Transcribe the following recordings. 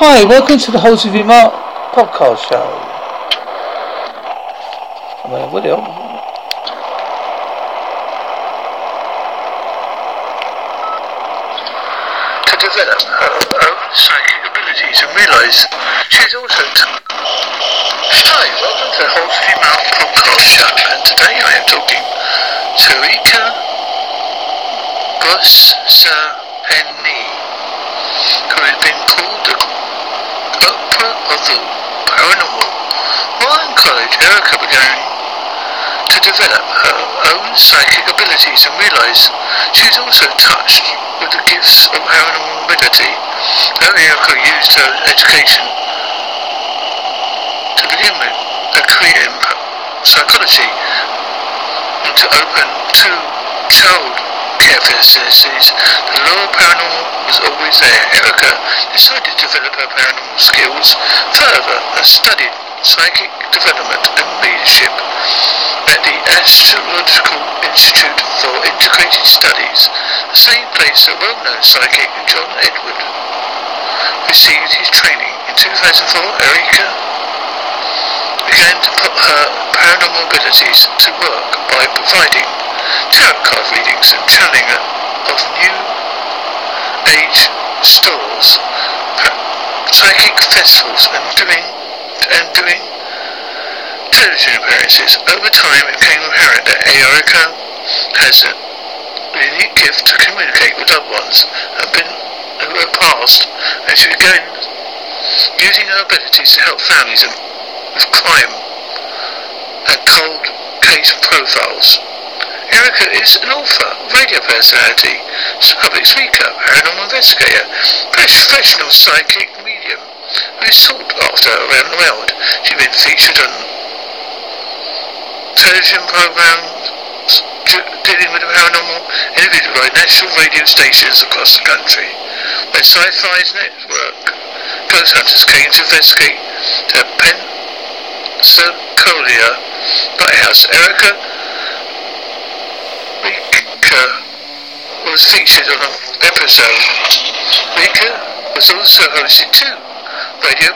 Hi, welcome to the Holes of Your Mark podcast show. I mean, else? to develop her own psychic abilities and realise she's also t- Hi, welcome to the Whole City Mouth podcast show and today I am talking to Rika Gossapenny who has been called the Oprah of the Paranormal. will in college, Ericka began to develop her own psychic abilities and realise she is also touched with the gifts of paranormal ability. Ericka used her education to begin with a career in psychology and to open two child facilities, the law paranormal was always there. Ericka decided to develop her paranormal skills further and studied psychic development and mediumship at the Astrological Institute for Integrated Studies, the same place that well-known psychic John Edward received his training. In 2004, Ericka began to put her paranormal abilities to work by providing tarot card readings and channeling of new age stores, psychic festivals, and doing and doing television appearances. Over time, it became apparent that Ericka has a unique gift to communicate with loved ones and been who have passed, and she began using her abilities to help families with crime and cold case profiles. Ericka is an author, radio personality, public speaker, paranormal investigator, professional psychic medium, is sought after around the world. She's been featured on television programs dealing with the paranormal, interviewed by national radio stations across the country. When Syfy's network Ghost Hunters came to investigate the Pensacola lighthouse, Ericka Rika was featured on an episode. Rika was also hosted two radio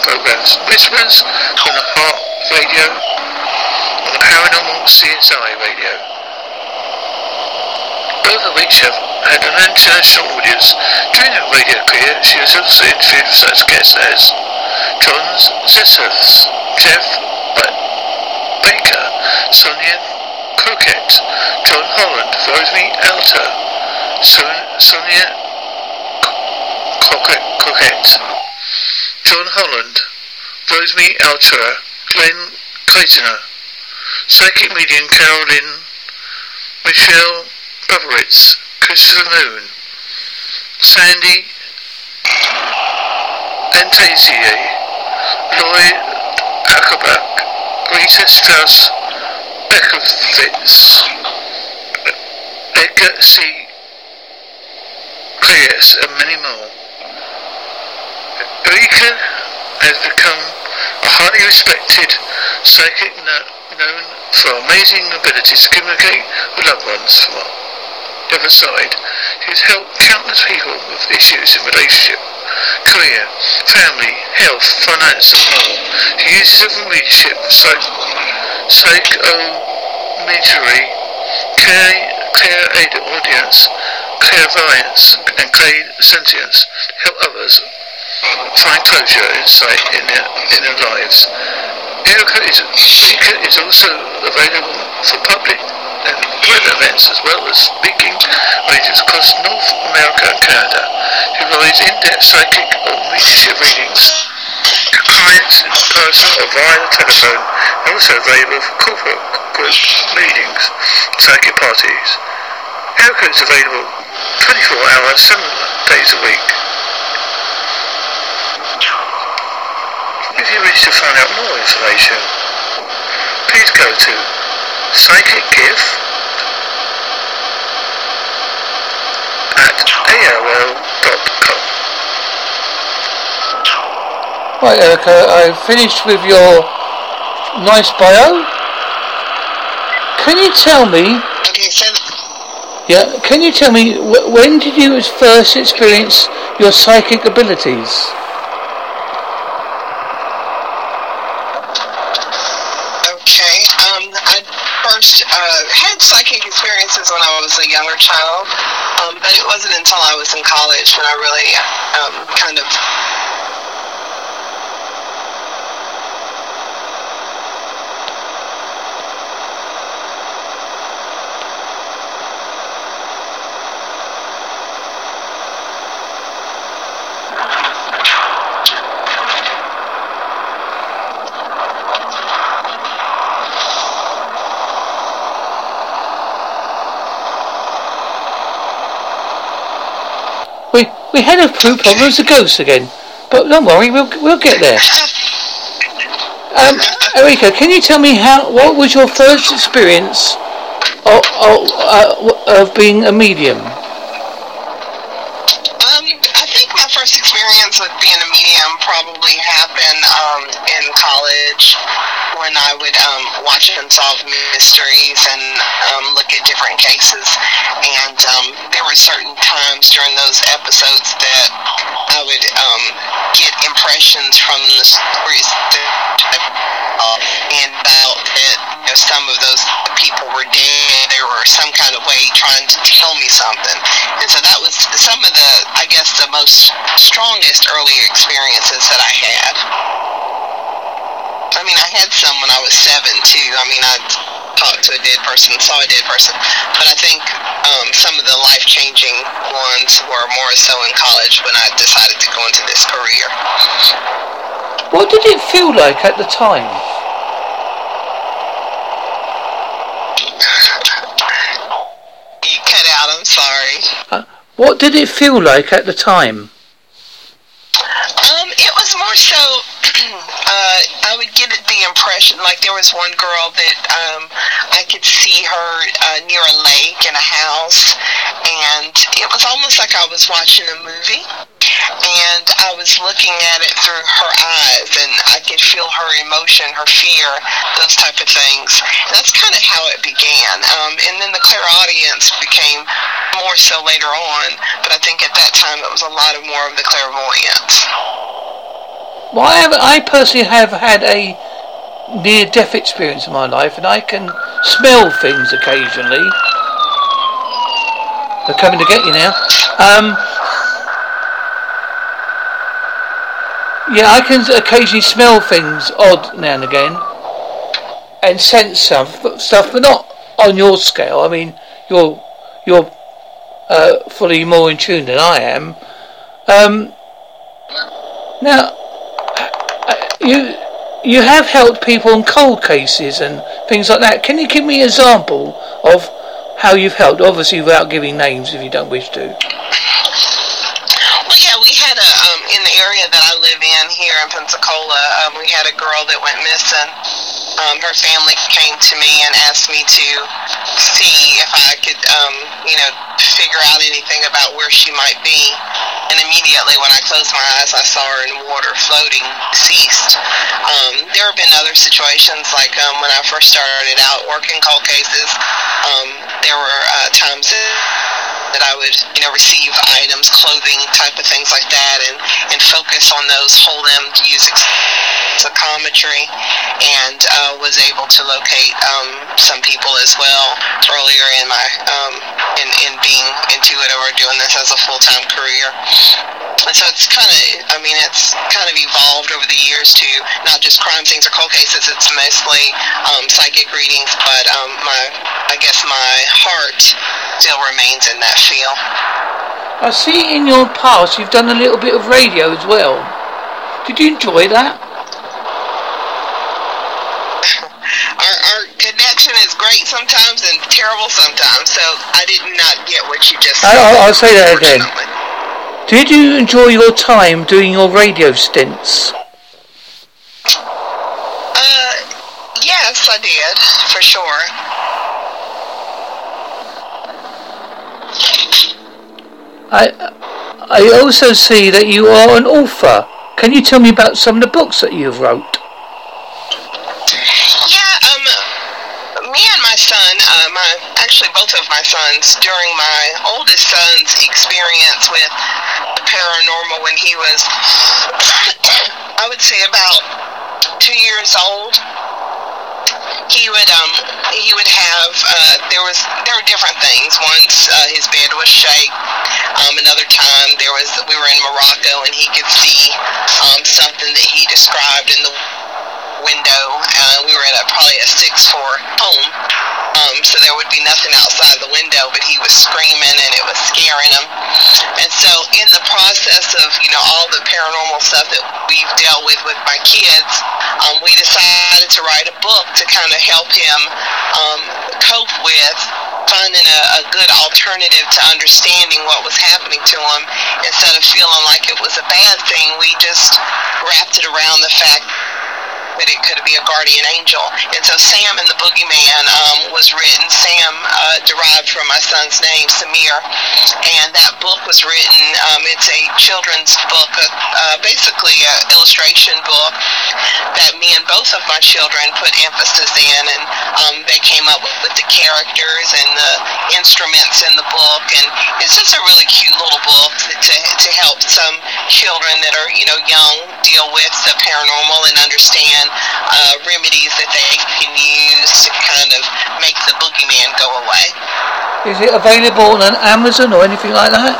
programs, Whispers on the Heart Radio and the Paranormal CSI Radio. Both of which have had an international audience. During her radio career, she was also interviewed such guests as John Zessers, Jeff Baker, Sonia Crockett, John Holland, Rosemary Altea, Son- Sonia Crockett, Crockett, John Holland, Rosemary Altea, Glenn Claytoner, Psychic Medium Carolyn, Michelle Bovowitz, Christopher Moon, Sandy Antazier, Lloyd Auerbach, Rita Strauss, Beckowitz, Edgar C. Reyes, and many more. Ericka has become a highly respected psychic known for amazing abilities to communicate with loved ones from the other side. She has helped countless people with issues in relationship, career, family, health, finance and more. She uses her mediumship, psych, psychometry, care aid audience, clairvoyance and clairsentience help others find closure and insight in their, in their lives. Ericka is, Ericka is also available for public and private events as well as speaking engagements across North America and Canada. He provides in-depth psychic or mediumship readings to clients in person or via the telephone and also available for corporate group meetings, psychic parties. Ericka is available 24 hours, 7 days a week. If you wish to find out more information, please go to Psychic Gift at AOL.com. Right, Ericka, I've finished with your nice bio. Can you tell me? Okay, yeah, can you tell me wh- when did you first experience your psychic abilities? Okay, um, I first uh, had psychic experiences when I was a younger child, um, but it wasn't until I was in college when I really um, kind of We we had a few problems with ghosts again, but don't worry, we'll we'll get there. Um, Ericka, can you tell me how? What was your first experience of of, uh, of being a medium? Um, I think my first experience with being a medium probably happened um, in college when I would um, watch unsolved mysteries and um, look at different cases. And um, there were certain times during those episodes that I would um, get impressions from the stories that uh, and about that you know, some of those people were dead. They were some kind of way trying to tell me something. And so that was some of the, I guess, the most strongest early experiences that I had. I mean, I had some when I was seven too. I mean, I talked to a dead person, saw a dead person, but I think um, some of the life-changing ones were more so in college when I decided to go into this career. What did it feel like at the time? You cut out. I'm sorry. Uh, what did it feel like at the time? Um, it was more so. uh, I would get the impression like there was one girl that um, I could see her uh, near a lake in a house, and it was almost like I was watching a movie. And I was looking at it through her eyes, and I could feel her emotion, her fear, those type of things. And that's kind of how it began. Um, and then the clairaudience became more so later on, but I think at that time it was a lot of more of the clairvoyance. I, have, I personally have had a near-death experience in my life, and I can smell things occasionally. They're coming to get you now. Um, yeah, I can occasionally smell things odd now and again, and sense some stuff, but not on your scale. I mean, you're you're uh, fully more in tune than I am. Um, now, you you have helped people in cold cases and things like that. Can you give me an example of how you've helped? Obviously, without giving names, if you don't wish to. Pensacola. Um, we had a girl that went missing. Um, her family came to me and asked me to see if I could, um, you know, figure out anything about where she might be. And immediately, when I closed my eyes, I saw her in water, floating, deceased. Um, there have been other situations, like um, when I first started out working cold cases. Um, there were uh, times that I would, you know, receive items, clothing, type of things like that, and and focus on those, hold them, use psychometry, and uh, was able to locate um, some people as well earlier in my um, in in being intuitive or doing this as a full time career. And so it's kind of, I mean, it's kind of evolved over the years to not just crime scenes or cold cases. It's mostly um, psychic readings, but um, my, I guess my heart still remains in that field. I see in your past you've done a little bit of radio as well. Did you enjoy that? our, our connection is great sometimes and terrible sometimes, so I did not get what you just said. I, I'll say that again. Did you enjoy your time doing your radio stints? Uh, yes, I did, for sure. I I also see that you are an author. Can you tell me about some of the books that you've wrote? Yeah, um, me and my son, uh, my actually both of my sons, during my oldest son's experience with paranormal when he was, I would say about two years old, he would um he would have uh, there was there were different things. Once uh, his bed was shake. Um, another time there was we were in Morocco and he could see um, something that he described in the window. Uh, we were at a, probably a six floor home, um, so there would be nothing outside the window, but he was screaming and it was scaring him. And so, in the process of you know all the paranormal stuff that we've dealt with with my kids, um, we decided to write a book to kind of help him um, cope with finding a, a good alternative to understanding what was happening to him instead of feeling like it was a bad thing we just wrapped it around the fact it could be a guardian angel. And so Sam and the Boogeyman um, was written. Sam uh, derived from my son's name, Samir, and that book was written. Um, it's a children's book, uh, uh, basically an illustration book that me and both of my children put emphasis in, and um, they came up with, with the characters and the instruments in the book, and it's just a really cute little book to, to help some children that are you know young deal with the paranormal and understand and uh, remedies that they can use to kind of make the boogeyman go away. Is it available on Amazon or anything like that?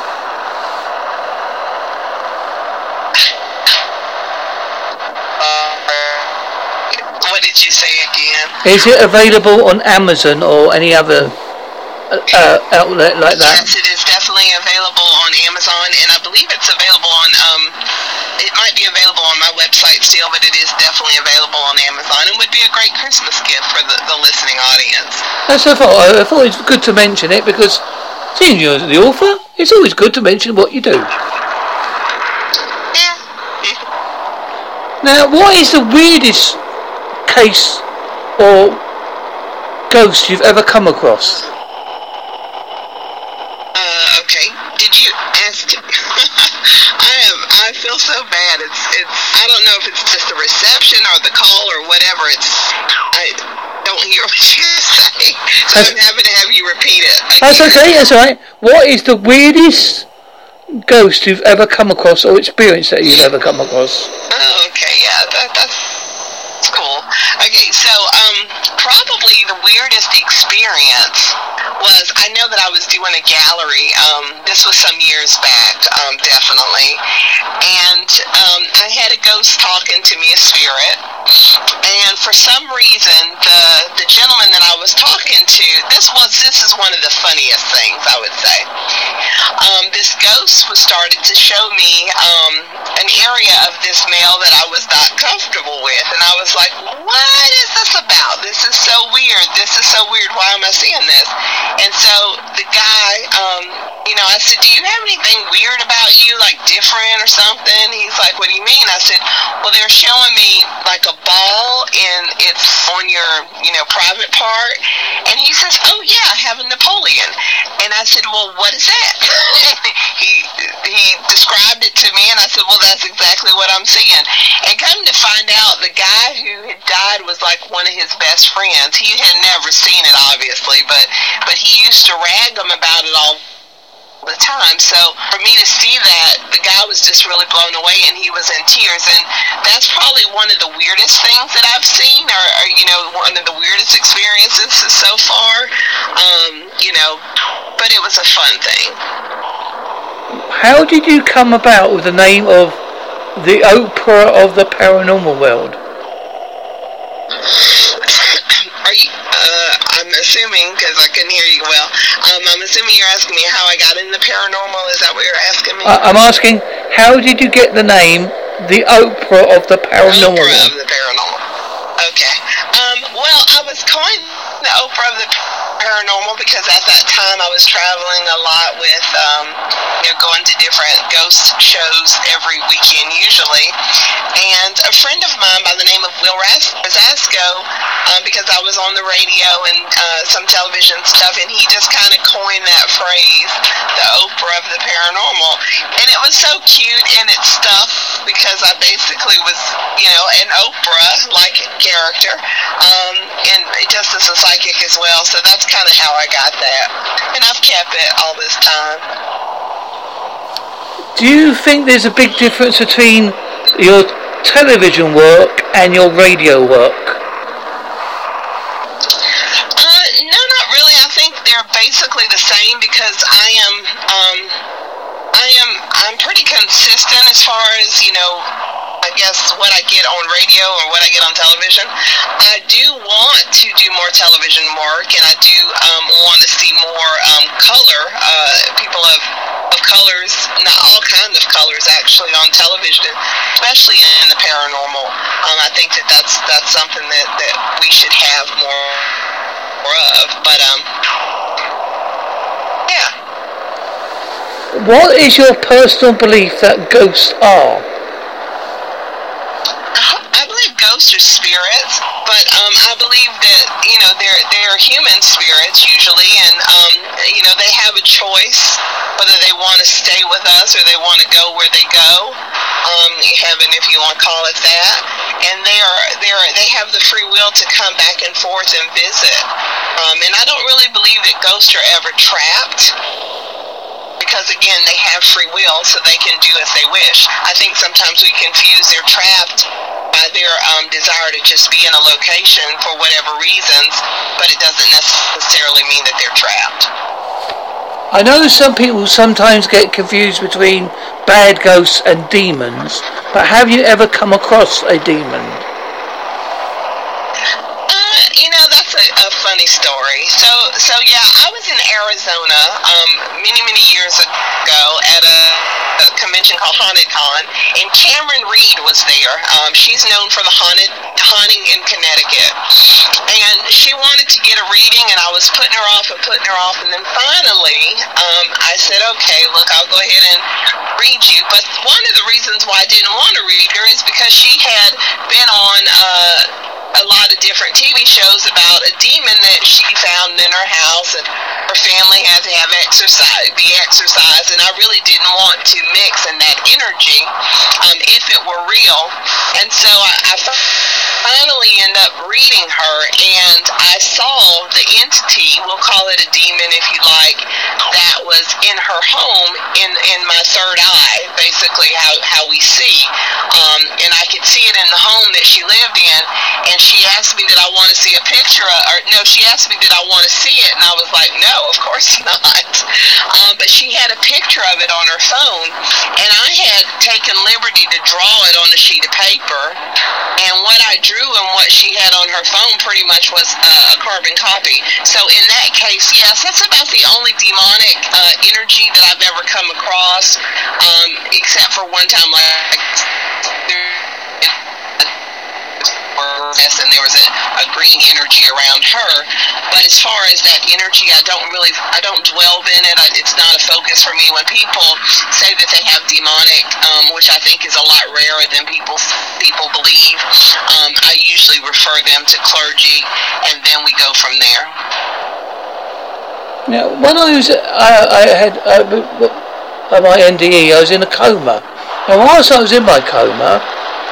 Uh, what did you say again? Is it available on Amazon or any other uh, outlet like that? Yes, it is definitely available on Amazon, and I believe it's available on. Um, it might be available on my website still, but it is definitely available on Amazon, and would be a great Christmas gift for the, the listening audience. That's I thought. Uh, I thought it was good to mention it because, seeing you're the author, it's always good to mention what you do. Yeah. Now, what is the weirdest case or ghost you've ever come across? Uh, okay. Did you ask? I am. I feel so bad. It's. It's. I don't know if it's just the reception or the call or whatever. It's. I don't hear what you say, so I'm having to have you repeat it. That's okay, that's alright. What is the weirdest ghost you've ever come across or experience that you've ever come across? Oh, okay. Yeah. That, that's. That's cool. Okay, so um, the weirdest experience was I know that I was doing a gallery. Um, this was some years back, um, definitely, and um, I had a ghost talking to me, a spirit, and for some reason, the the gentleman that I was talking to, this was this is one of the funniest things I would say. Um, this ghost was started to show me um, an area of this male that I was not comfortable with, and I was like, "What is this about? This is so weird. This is so weird. Why am I seeing this?" And so the guy, um, you know, I said, "Do you have anything weird about you, like different or something?" He's like, "What do you mean?" I said, "Well, they're showing me like a ball, and it's on your, you know, private part." And he says, "Oh yeah, I have a Napoleon." And I said, "Well, what is that?" he he described it to me, and I said, "Well, that's exactly what I'm seeing." And come to find out, the guy who had died was like one of his best friends. He had never seen it, obviously, but but he used to rag him about it all the time. So for me to see that, the guy was just really blown away and he was in tears. And that's probably one of the weirdest things that I've seen or, or you know, one of the weirdest experiences so far. Um, you know, but it was a fun thing. How did you come about with the name of the Oprah of the paranormal world? Uh, I'm assuming, because I couldn't hear you well, um, I'm assuming you're asking me how I got in the paranormal. Is that what you're asking me? I- I'm asking, how did you get the name the Oprah of the paranormal Oprah of the paranormal. I was coined the Oprah of the paranormal because at that time I was traveling a lot with, um, you know, going to different ghost shows every weekend usually. And a friend of mine by the name of Will Ras- Rasasco, um, because I was on the radio and uh, some television stuff, and he just kind of coined that phrase, the Oprah of the paranormal. And it was so cute and it stuck because I basically was, you know, an Oprah-like character, um, and just as a psychic as well. So that's kind of how I got that, and I've kept it all this time. Do you think there's a big difference between your television work and your radio work? Uh, no, not really. I think they're basically the same because I am, um, I am, I'm pretty consistent as far as you know I guess what I get on radio or what I get on television. I do want to do more television work, and I do um, want to see more um, color. Uh, people of of colors, not all kinds of colors actually on television, especially in the paranormal. Um, I think that that's that's something that, that we should have more, more of. But um, yeah. What is your personal belief that ghosts are? Ghosts are spirits, but um, I believe that you know they're they're human spirits usually, and um, you know they have a choice whether they want to stay with us or they want to go where they go, um, heaven if you want to call it that, and they are they are they have the free will to come back and forth and visit, um, and I don't really believe that ghosts are ever trapped because again they have free will so they can do as they wish. I think sometimes we confuse they're trapped by their um, desire to just be in a location for whatever reasons but it doesn't necessarily mean that they're trapped I know some people sometimes get confused between bad ghosts and demons, but have you ever come across a demon? Uh, you know that's a, a funny story. So, so yeah, I was in Arizona um, many, many years ago at a, a convention called Haunted Con, and Carmen Reed was there. Um, she's known for the haunted haunting in Connecticut, and she wanted to get a reading, and I was putting her off and putting her off, and then finally, um, I said, okay, look, I'll go ahead and read you. But one of the reasons why I didn't want to read her is because she had been on. Uh, a lot of different TV shows about a demon that she found in her house, and her family had to have exercise, be exorcised, and I really didn't want to mix in that energy um, if it were real. And so I, I finally end up reading her, and I saw the entity, we'll call it a demon if you like, that was in her home in in my third eye, basically how how we see, um, and I could see it in the home that she lived in, and she asked me did I want to see a picture of, or no, she asked me did I want to see it, and I was like, no, of course not. Um, but she had a picture of it on her phone, and I had taken liberty to draw it on a sheet of paper, and what I drew and what she had on her phone pretty much was uh, a carbon copy. So in that case, yes, that's about the only demonic uh, energy that I've ever come across, um, except for one time, like and there was a, a green energy around her. But as far as that energy, I don't really, I don't dwell in it. I, it's not a focus for me. When people say that they have demonic, um, which I think is a lot rarer than people people believe, um, I usually refer them to clergy, and then we go from there. Now, when I was, I, I had uh, my NDE, I was in a coma. And whilst I was in my coma,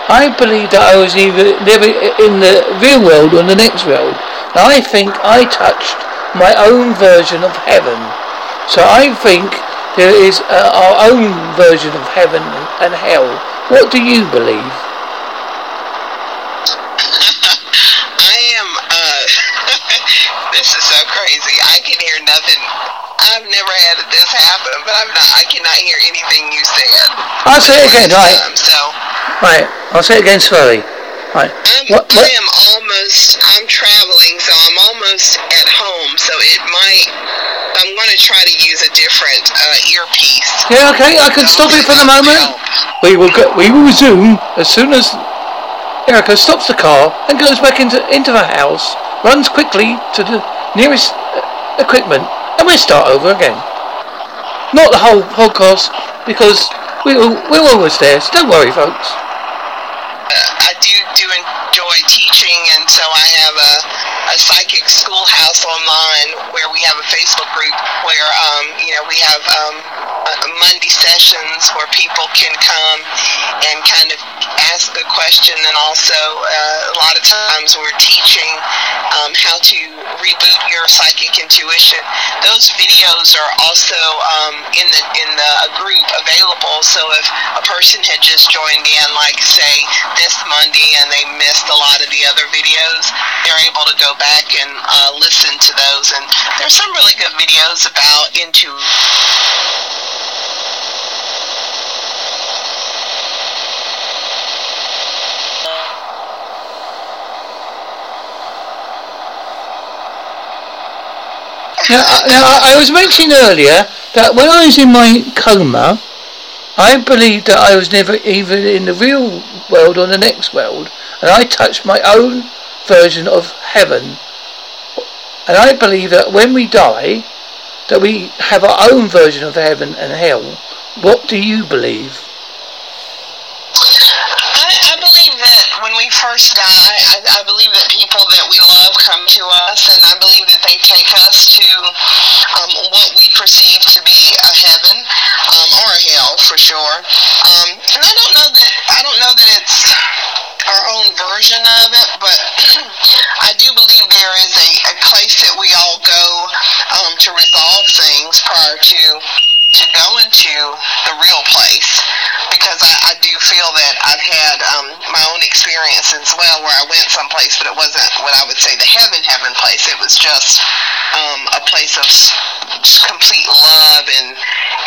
I believe that I was either living in the real world or in the next world. And I think I touched my own version of heaven. So I think there is uh, our own version of heaven and hell. What do you believe? I am, uh, this is so crazy. I can hear nothing. I've never had this happen, but I'm not, I cannot hear anything you said. I'll say it again, right? Um, so, Right, I'll say it again slowly. Right. I'm, What, I am almost, I'm traveling, so I'm almost at home, so it might, I'm going to try to use a different uh, earpiece. yeah, okay, I can stop it for the moment. We will go, we will resume as soon as Ericka stops the car and goes back into into the house, runs quickly to the nearest uh, equipment, and we'll start over again. Not the whole podcast because we're we're almost there. So don't worry, folks. Uh, I do do enjoy teaching, and so I have a psychic schoolhouse online where we have a Facebook group where um, you know we have um, uh, Monday sessions where people can come and kind of ask a question and also uh, a lot of times we're teaching um, how to reboot your psychic intuition. Those videos are also um, in the in the group available. So if a person had just joined in, like say this Monday, and they missed a lot of the other videos, they're able to go back and uh, listen to those. And there's some really good videos about into Now, now, I was mentioning earlier that when I was in my coma, I believed that I was never even in the real world or the next world, and I touched my own version of heaven. And I believe that when we die, that we have our own version of heaven and hell. What do you believe? I, believe that when we first die, I, I believe that people that we love come to us, and I believe that they take us to um, what we perceive to be a heaven um, or a hell for sure. Um, and I don't know that I don't know that it's our own version of it, but I do believe there is a, a place that we all go um, to resolve things prior to to go into the real place because I, I do feel that I've had um, my own experience as well where I went someplace, but it wasn't what I would say the heaven heaven place. It was just um, a place of complete love and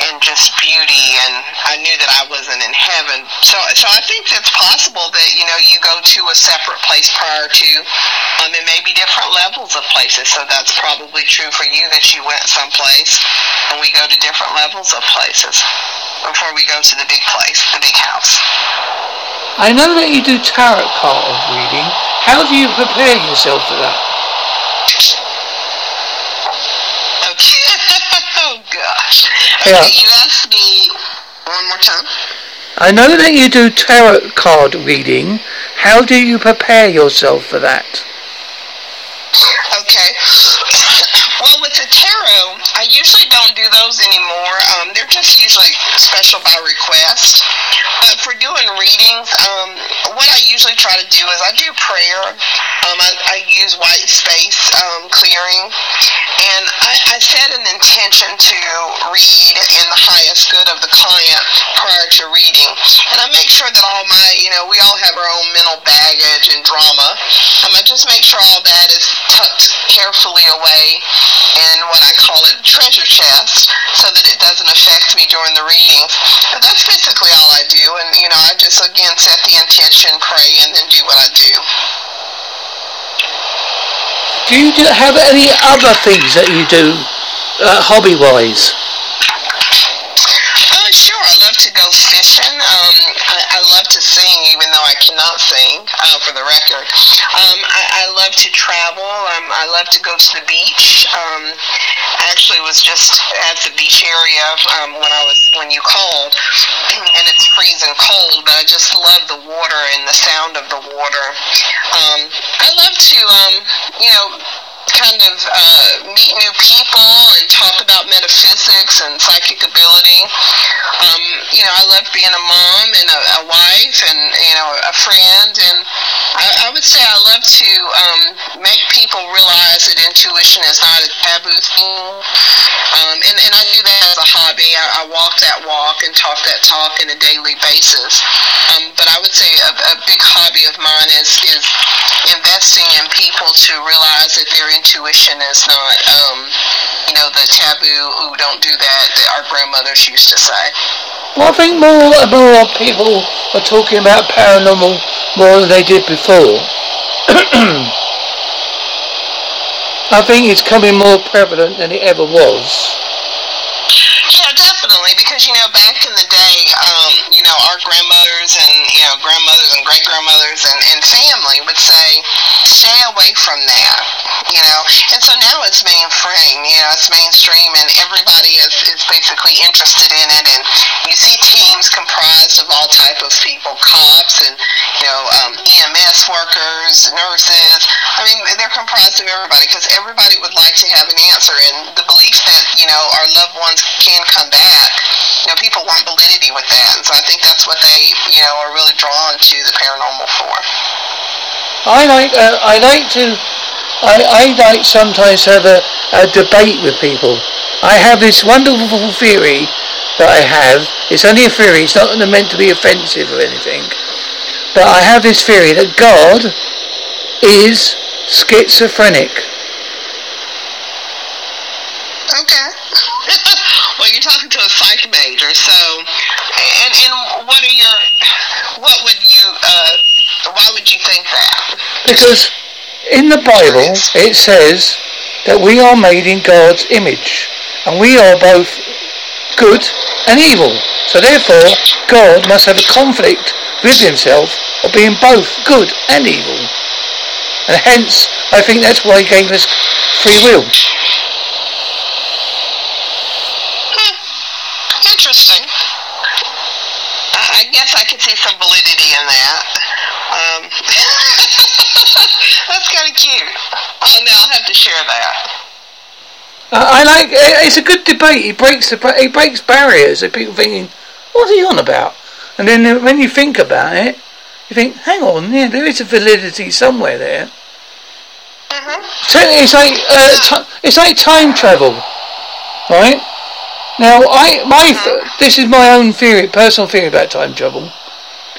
and just beauty, and I knew that I wasn't in heaven. So so I think it's possible that you know you go to a separate place prior to, um, and maybe different levels of places. So that's probably true for you that you went someplace, and we go to different levels levels of places before we go to the big place, the big house. I know that you do tarot card reading. How do you prepare yourself for that? Okay. oh gosh. Okay, yeah. you asked me one more time. I know that you do tarot card reading. How do you prepare yourself for that? Just usually special by request. But for doing readings, um, what I usually try to do is I do prayer. Um, I, I use white space um, clearing, and I, I set an intention to read in the highest good of the client prior to reading. And I make sure that all my, you know, we all have our own mental baggage and drama. Um, I just make sure all that is tucked carefully away in what I call a treasure chest so that it doesn't affect me during the readings. But that's basically all I do. And, you know, I just, again, set the intention, pray, and then do what I do. Do you have any other things that you do uh, hobby-wise? Sure, I love to go fishing. Um, I, I love to sing, even though I cannot sing, uh, for the record. Um, I, I love to travel. Um, I love to go to the beach. Um, I actually was just at the beach area um, when I was when you called, and it's freezing cold. But I just love the water and the sound of the water. Um, I love to, you know kind of uh, meet new people and talk about metaphysics and psychic ability. Um, you know, I love being a mom and a, a wife and, you know, a friend. And I, I would say I love to um, make people realize that intuition is not a taboo thing. Um, and, and I do that as a hobby. I, I walk that walk and talk that talk on a daily basis. Um, but I would say a, a big hobby of mine is, is investing in people to realize that they're intuition is not, um, you know, the taboo, ooh, don't do that, that our grandmothers used to say. Well, I think more and more people are talking about paranormal more than they did before. I think it's coming more prevalent than it ever was. Yeah, definitely, because, you know, back in the day, um, you know, our grandmothers and, you know, grandmothers and great-grandmothers and, and family would say, stay away from that, you know. And so now it's mainstream, you know, it's mainstream and everybody is, is basically interested in it. And you see teams comprised of all type of people, cops and you know um, EMS workers, nurses. I mean, they're comprised of everybody because everybody would like to have an answer, and the belief that you know our loved ones can come back. You know, people want validity with that, and so I think that's what they you know are really drawn to the paranormal for. I like uh, I like to I, I like sometimes have a, a debate with people. I have this wonderful theory that I have. It's only a theory. It's not meant to be offensive or anything. But I have this theory that God is schizophrenic. Okay. well, you're talking to a psych major, so and and what are your what would you uh, why would you think that? Because in the Bible it says that we are made in God's image and we are both good and evil. So therefore, God must have a conflict with himself of being both good and evil. And hence, I think that's why he gave us free will. Hmm. Interesting. I guess I could see some validity in that. Um, that's kind of cute. Oh no, I'll have to share that. I like. It's a good debate. He breaks the. He breaks barriers of people thinking, "What are you on about?" And then uh, when you think about it, you think, "Hang on, yeah, there is a validity somewhere there." Mm-hmm. It's like uh, t- it's like time travel, right? Now, I my mm-hmm. this is my own theory, personal theory about time travel.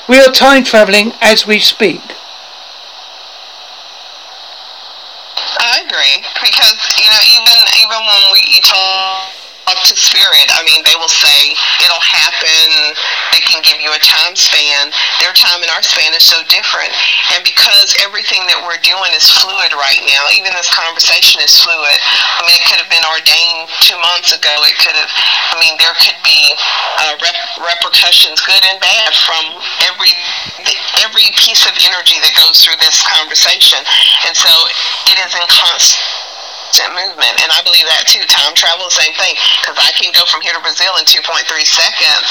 We are time traveling as we speak. Because you know even even when we talk up to spirit. I mean, they will say it'll happen. They can give you a time span. Their time and our span is so different. And because everything that we're doing is fluid right now, even this conversation is fluid. I mean, it could have been ordained two months ago. It could have, I mean, there could be uh, rep- repercussions, good and bad, from every every piece of energy that goes through this conversation. And so it is in constant movement. And I believe that too. Time travel, same thing. Because I can go from here to Brazil in 2.3 seconds,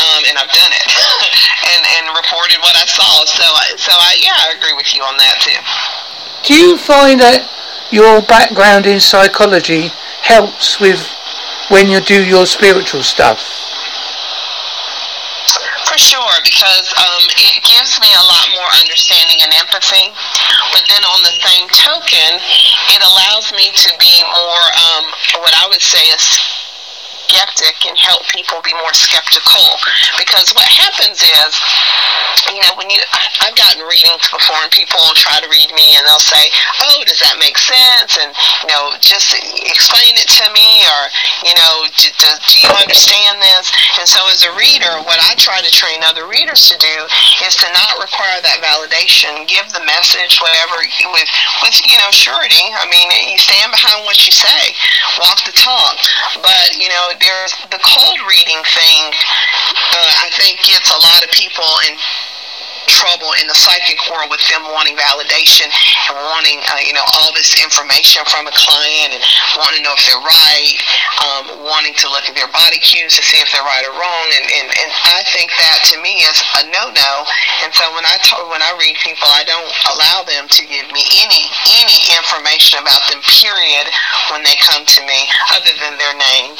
um, and I've done it, and and reported what I saw. So so I yeah, I agree with you on that too. Do you find that your background in psychology helps with when you do your spiritual stuff? Because um, it gives me a lot more understanding and empathy. But then on the same token, it allows me to be more, um, what I would say, a skeptic and help people be more skeptical. Because what happens is, you know, when you, I, have gotten readings before and people try to read me and they'll say, oh, does that make sense? And, you know, just explain it to me or, you know, do, do, do you understand this? And so as a reader, what I try to train other readers to do is to not require that validation, give the message, whatever, with, with you know, surety. I mean, you stand behind what you say, walk the talk. But, you know, there's the cold reading thing. Uh, I think gets a lot of people in trouble in the psychic world with them wanting validation and wanting, uh, you know, all this information from a client and wanting to know if they're right, um, wanting to look at their body cues to see if they're right or wrong. And, and, and I think that to me is a no-no. And so when I talk, when I read people, I don't allow them to give me any any information about them. Period. When they come to me, other than their name,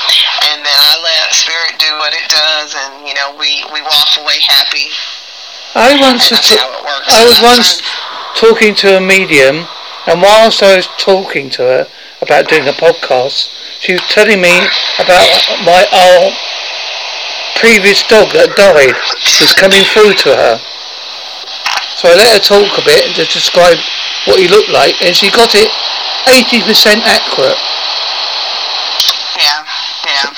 and then I let spirit do what it does, and you know we we walk away happy I once I was once talking to a medium, and whilst I was talking to her about doing a podcast, she was telling me about my our previous dog that died was coming through to her. So I let her talk a bit and just describe what he looked like, and she got it 80% accurate.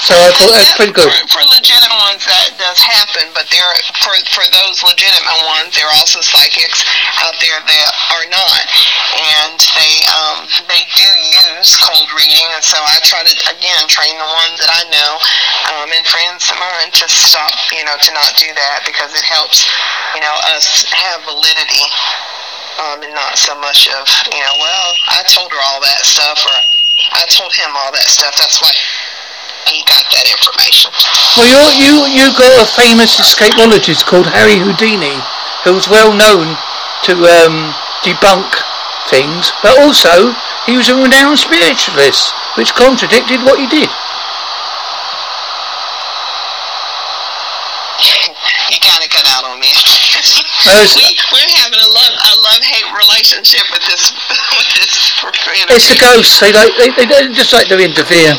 So I thought that's pretty good. For, for, legitimate ones, that does happen, but there for for those legitimate ones, there are also psychics out there that are not, and they um, they do use cold reading, and so I try to again train the ones that I know um, and friends of mine to stop, you know, to not do that because it helps, you know, us have validity. Um, and not so much of, you know, well, I told her all that stuff, or I told him all that stuff. That's why he got that information. Well, you you you got a famous escapologist called Harry Houdini, who's well known to um, debunk things, but also he was a renowned spiritualist, which contradicted what he did. you kind of cut out on me. Uh, we, we're having a love a love hate relationship with this with this. It's the ghosts. They like they, they, they just like to interfere.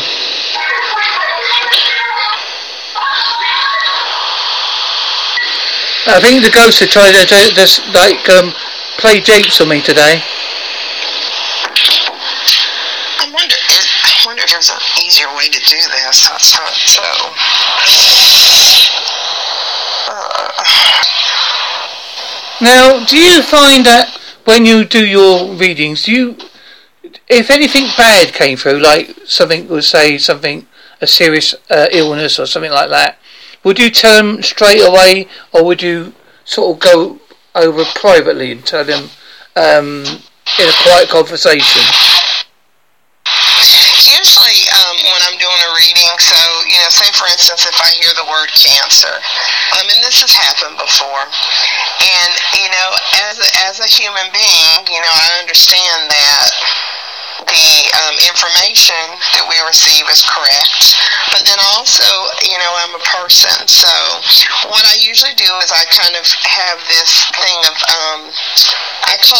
I think the ghosts are trying to just like um, play japes on me today. I wonder. I wonder if there's an easier way to do this. So. Uh, now, do you find that when you do your readings, do you, if anything bad came through, like something would say something a serious uh, illness or something like that, would you tell them straight away, or would you sort of go over privately and tell them um, in a quiet conversation? Usually, um, when I'm doing a reading, so you know, say for instance, if I hear the word cancer, um, and this has happened before, and you know, as a, as a human being, you know, I understand that the um, information that we receive is correct. But then also, you know, I'm a person. So what I usually do is I kind of have this thing of, um, I call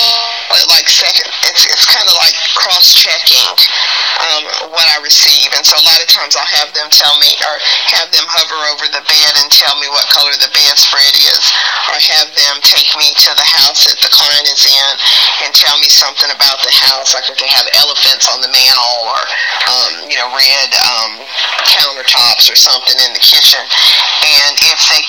it like second, it's, it's kind of like cross-checking um, what I receive. And so a lot of times I'll have them tell me or have them hover over the bed and tell me what color the bedspread is or have them take me to the house that the client is in and tell me something about the house, like if they have elephants on the mantle or, um, you know, red um, countertops or something in the kitchen. And if they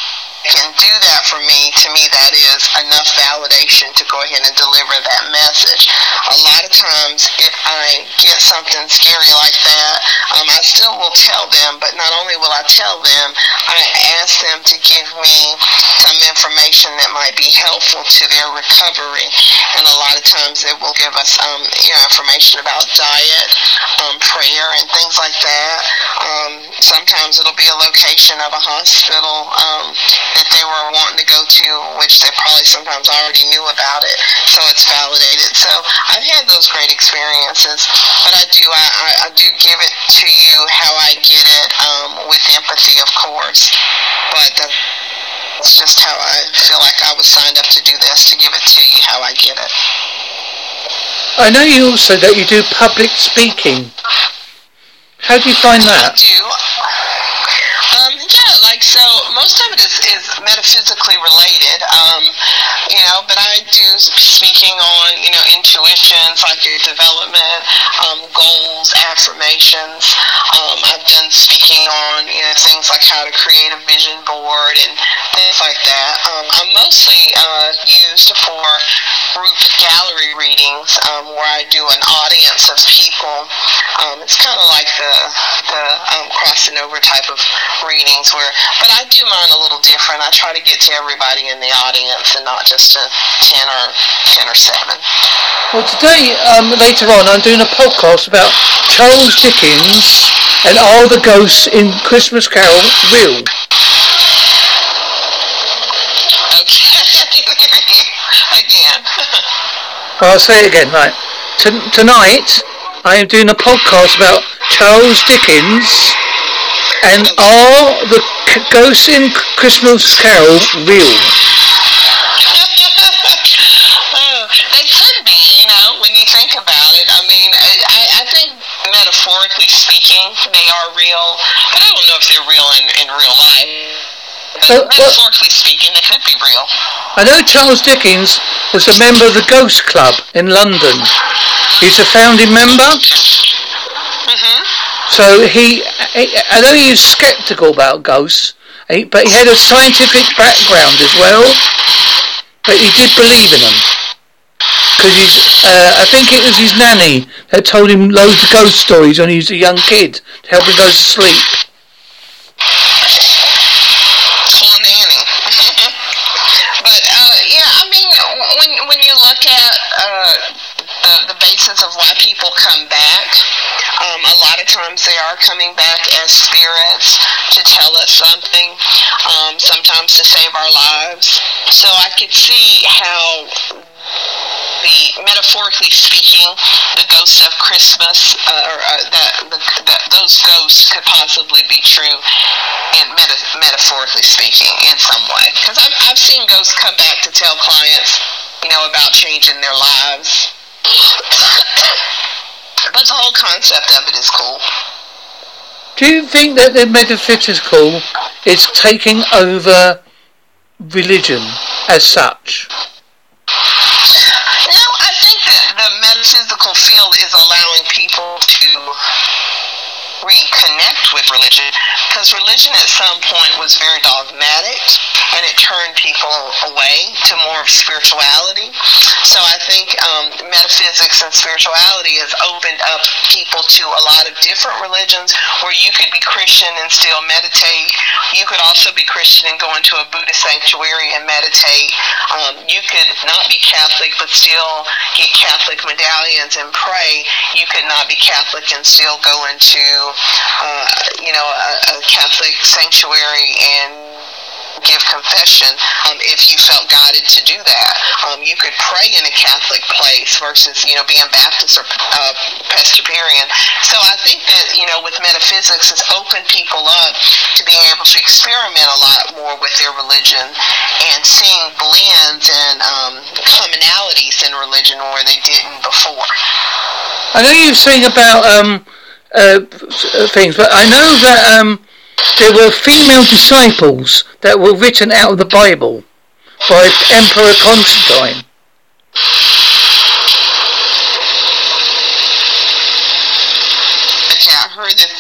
can do that for me, to me that is enough validation to go ahead and deliver that message. A lot of times, if I get something scary like that, um, I still will tell them, but not only will I tell them, I ask them to give me some information that might be helpful to their recovery. And a lot of times they will give us um, you know, information about diet, um, prayer, and things like that. Um, sometimes it'll be a location of a hospital um, that they were wanting to go to, which they probably sometimes already knew about it, so it's validated. So I've had those great experiences, but I do I, I, I do give it to you how I get it um, with empathy, of course, but that's just how I feel like I was signed up to do this to give it to you how I get it. I know you also that you do public speaking. How do you find that? I do. Like so, most of it is, is metaphysically related, um, you know. But I do speaking on, you know, intuitions, like your development, um, goals, affirmations. Um, I've done speaking on, you know, things like how to create a vision board and things like that. Um, I'm mostly uh, used for group gallery readings, um, where I do an audience of people. Um, it's kind of like the the crossing over type of readings where but I do mine a little different. I try to get to everybody in the audience and not just to ten or ten or seven. Well today, um, later on I'm doing a podcast about Charles Dickens and all the ghosts in Christmas Carol real. Okay. again. I'll say it again, right. T- tonight I am doing a podcast about Charles Dickens and are the ghosts in Christmas Carol real? oh, they could be, you know, when you think about it. I mean, I, I think metaphorically speaking, they are real, but I don't know if they're real in, in real life. But metaphorically speaking, they could be real. I know Charles Dickens was a member of the Ghost Club in London. He's a founding member. Mm-hmm. So he, I know he was sceptical about ghosts, but he had a scientific background as well. But he did believe in them. Because he's, uh, I think it was his nanny that told him loads of ghost stories when he was a young kid to help him go to sleep. Poor nanny. but uh, yeah, I mean, when when you look at uh, the, the of why people come back. Um, a lot of times they are coming back as spirits to tell us something, um, sometimes to save our lives. So I could see how the metaphorically speaking, the ghost of Christmas, uh, or uh, that, the, that those ghosts could possibly be true, and meta- metaphorically speaking, in some way. Because I've, I've seen ghosts come back to tell clients, you know, about changing their lives. But the whole concept of it is cool. Do you think that the metaphysical is taking over religion as such? No, I think that the metaphysical field is allowing people to reconnect with religion because religion at some point was very dogmatic and it turned people away to more of spirituality. So I think um, metaphysics and spirituality has opened up people to a lot of different religions where you could be Christian and still meditate. You could also be Christian and go into a Buddhist sanctuary and meditate. Um, you could not be Catholic but still get Catholic medallions and pray. You could not be Catholic and still go into uh, you know, a, a Catholic sanctuary and give confession um, if you felt guided to do that. Um, you could pray in a Catholic place versus, you know, being Baptist or uh, Presbyterian. So I think that, you know, with metaphysics, it's opened people up to being able to experiment a lot more with their religion and seeing blends and um, commonalities in religion where they didn't before. I know you're saying about um, uh, things, but I know that um, there were female disciples that were written out of the Bible by Emperor Constantine. Okay, I heard that.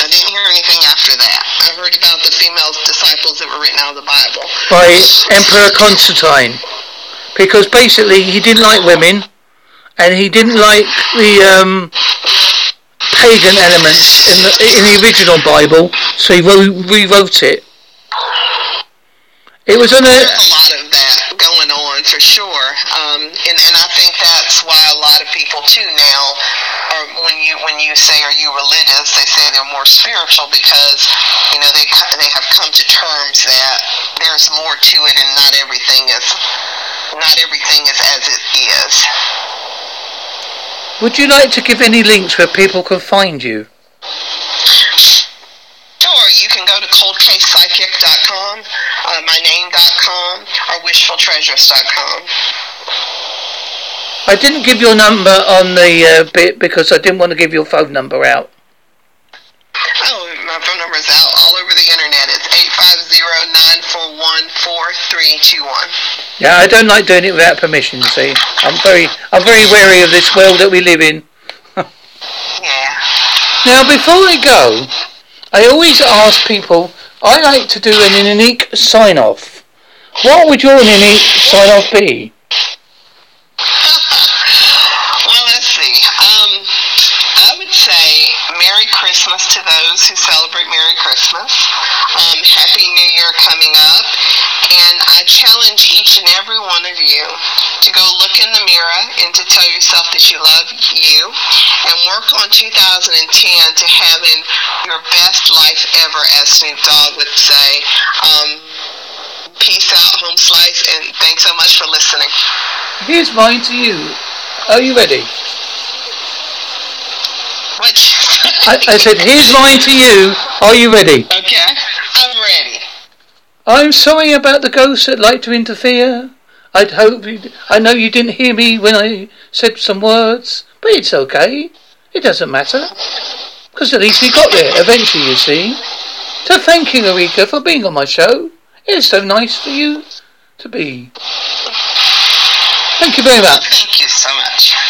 I didn't hear anything after that. I heard about the female disciples that were written out of the Bible. By Emperor Constantine. Because basically he didn't like women and he didn't like the um, pagan elements in the, in the original Bible, so he wrote, rewrote it. It was on a. There's a lot of that going on for sure, um, and and I think that's why a lot of people too now, are when you when you say are you religious, they say they're more spiritual because you know they they have come to terms that there's more to it, and not everything is not everything is as it is. Would you like to give any links where people can find you? Sure, you can go to coldcasepsychic.com, uh, myname.com, or wishfultreasures.com. I didn't give your number on the uh, bit because I didn't want to give your phone number out. Oh, my phone number is out all over the internet. It's 850-941-4321. Yeah, I don't like doing it without permission, see. I'm very I'm very wary of this world that we live in. yeah. Now before I go, I always ask people I like to do an unique sign off. What would your unique sign off be? well, let's see. Um, I would say Merry Christmas to those who celebrate Merry Christmas. Um, Happy New Year coming up. And I challenge each and every one of you to go look in the mirror and to tell yourself that you love you and work on 2010 to having your best life ever, as Snoop Dogg would say. Um, peace out, home slice, and thanks so much for listening. Here's mine to you. Are you ready? What? I, I said, here's mine to you. Are you ready? Okay, I'm ready. I'm sorry about the ghosts that like to interfere. I'd hope you, I know you didn't hear me when I said some words, but it's okay. It doesn't matter. Because at least we got there eventually, you see. So thank you, Ericka, for being on my show. It's so nice for you to be. Thank you very much. Thank you so much.